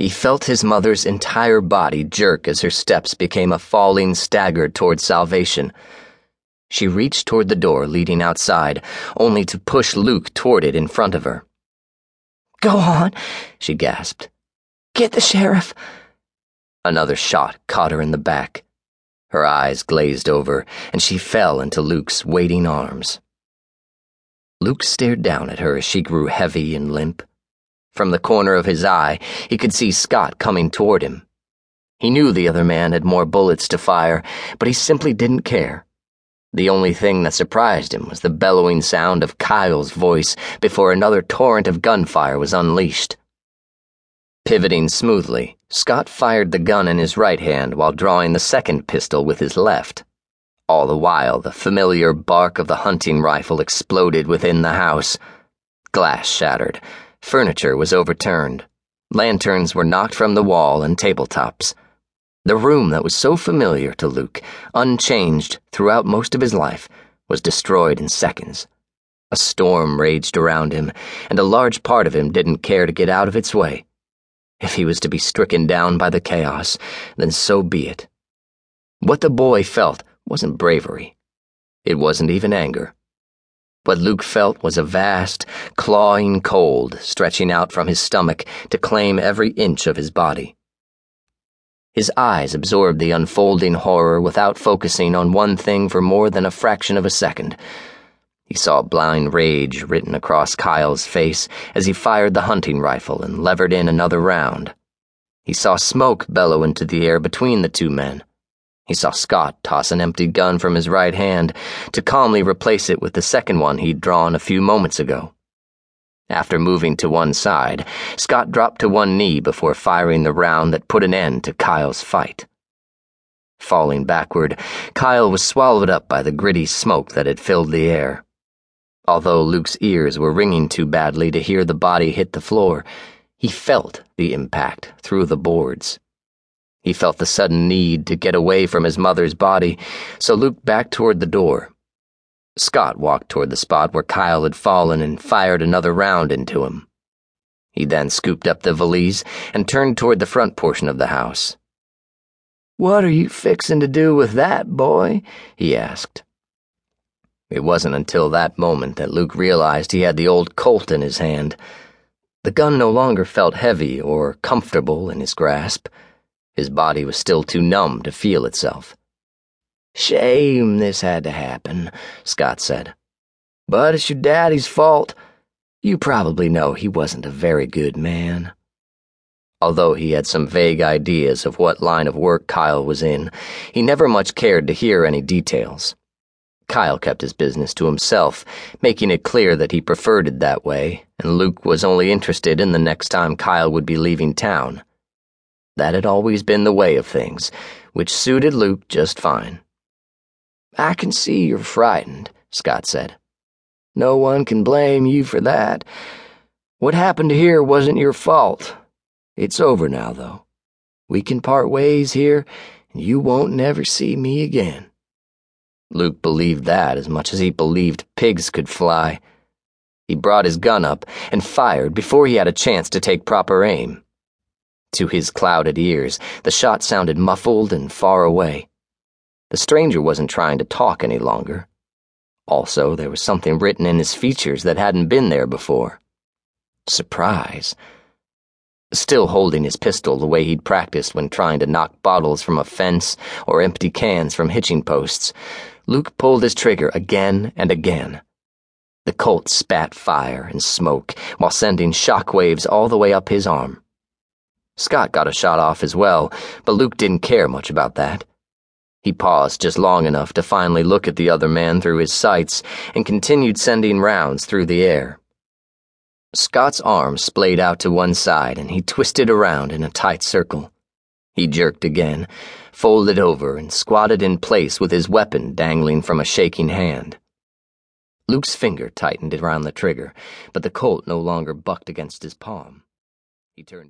He felt his mother's entire body jerk as her steps became a falling stagger toward salvation. She reached toward the door leading outside, only to push Luke toward it in front of her. Go on, she gasped. Get the sheriff. Another shot caught her in the back. Her eyes glazed over, and she fell into Luke's waiting arms. Luke stared down at her as she grew heavy and limp. From the corner of his eye, he could see Scott coming toward him. He knew the other man had more bullets to fire, but he simply didn't care. The only thing that surprised him was the bellowing sound of Kyle's voice before another torrent of gunfire was unleashed. Pivoting smoothly, Scott fired the gun in his right hand while drawing the second pistol with his left. All the while, the familiar bark of the hunting rifle exploded within the house. Glass shattered, furniture was overturned, lanterns were knocked from the wall and tabletops. The room that was so familiar to Luke, unchanged throughout most of his life, was destroyed in seconds. A storm raged around him, and a large part of him didn't care to get out of its way. If he was to be stricken down by the chaos, then so be it. What the boy felt wasn't bravery. It wasn't even anger. What Luke felt was a vast, clawing cold stretching out from his stomach to claim every inch of his body. His eyes absorbed the unfolding horror without focusing on one thing for more than a fraction of a second. He saw blind rage written across Kyle's face as he fired the hunting rifle and levered in another round. He saw smoke bellow into the air between the two men. He saw Scott toss an empty gun from his right hand to calmly replace it with the second one he'd drawn a few moments ago. After moving to one side, Scott dropped to one knee before firing the round that put an end to Kyle's fight. Falling backward, Kyle was swallowed up by the gritty smoke that had filled the air. Although Luke's ears were ringing too badly to hear the body hit the floor, he felt the impact through the boards. He felt the sudden need to get away from his mother's body, so Luke backed toward the door. Scott walked toward the spot where Kyle had fallen and fired another round into him. He then scooped up the valise and turned toward the front portion of the house. What are you fixin' to do with that, boy? he asked. It wasn't until that moment that Luke realized he had the old Colt in his hand. The gun no longer felt heavy or comfortable in his grasp. His body was still too numb to feel itself. Shame this had to happen, Scott said. But it's your daddy's fault. You probably know he wasn't a very good man. Although he had some vague ideas of what line of work Kyle was in, he never much cared to hear any details. Kyle kept his business to himself, making it clear that he preferred it that way, and Luke was only interested in the next time Kyle would be leaving town. That had always been the way of things, which suited Luke just fine. I can see you're frightened, Scott said. No one can blame you for that. What happened here wasn't your fault. It's over now, though. We can part ways here, and you won't never see me again. Luke believed that as much as he believed pigs could fly. He brought his gun up and fired before he had a chance to take proper aim. To his clouded ears, the shot sounded muffled and far away. The stranger wasn't trying to talk any longer. Also, there was something written in his features that hadn't been there before. Surprise. Still holding his pistol the way he'd practiced when trying to knock bottles from a fence or empty cans from hitching posts, Luke pulled his trigger again and again. The Colt spat fire and smoke while sending shock waves all the way up his arm. Scott got a shot off as well, but Luke didn't care much about that. He paused just long enough to finally look at the other man through his sights and continued sending rounds through the air. Scott's arm splayed out to one side and he twisted around in a tight circle. He jerked again, folded over, and squatted in place with his weapon dangling from a shaking hand. Luke's finger tightened around the trigger, but the Colt no longer bucked against his palm. He turned his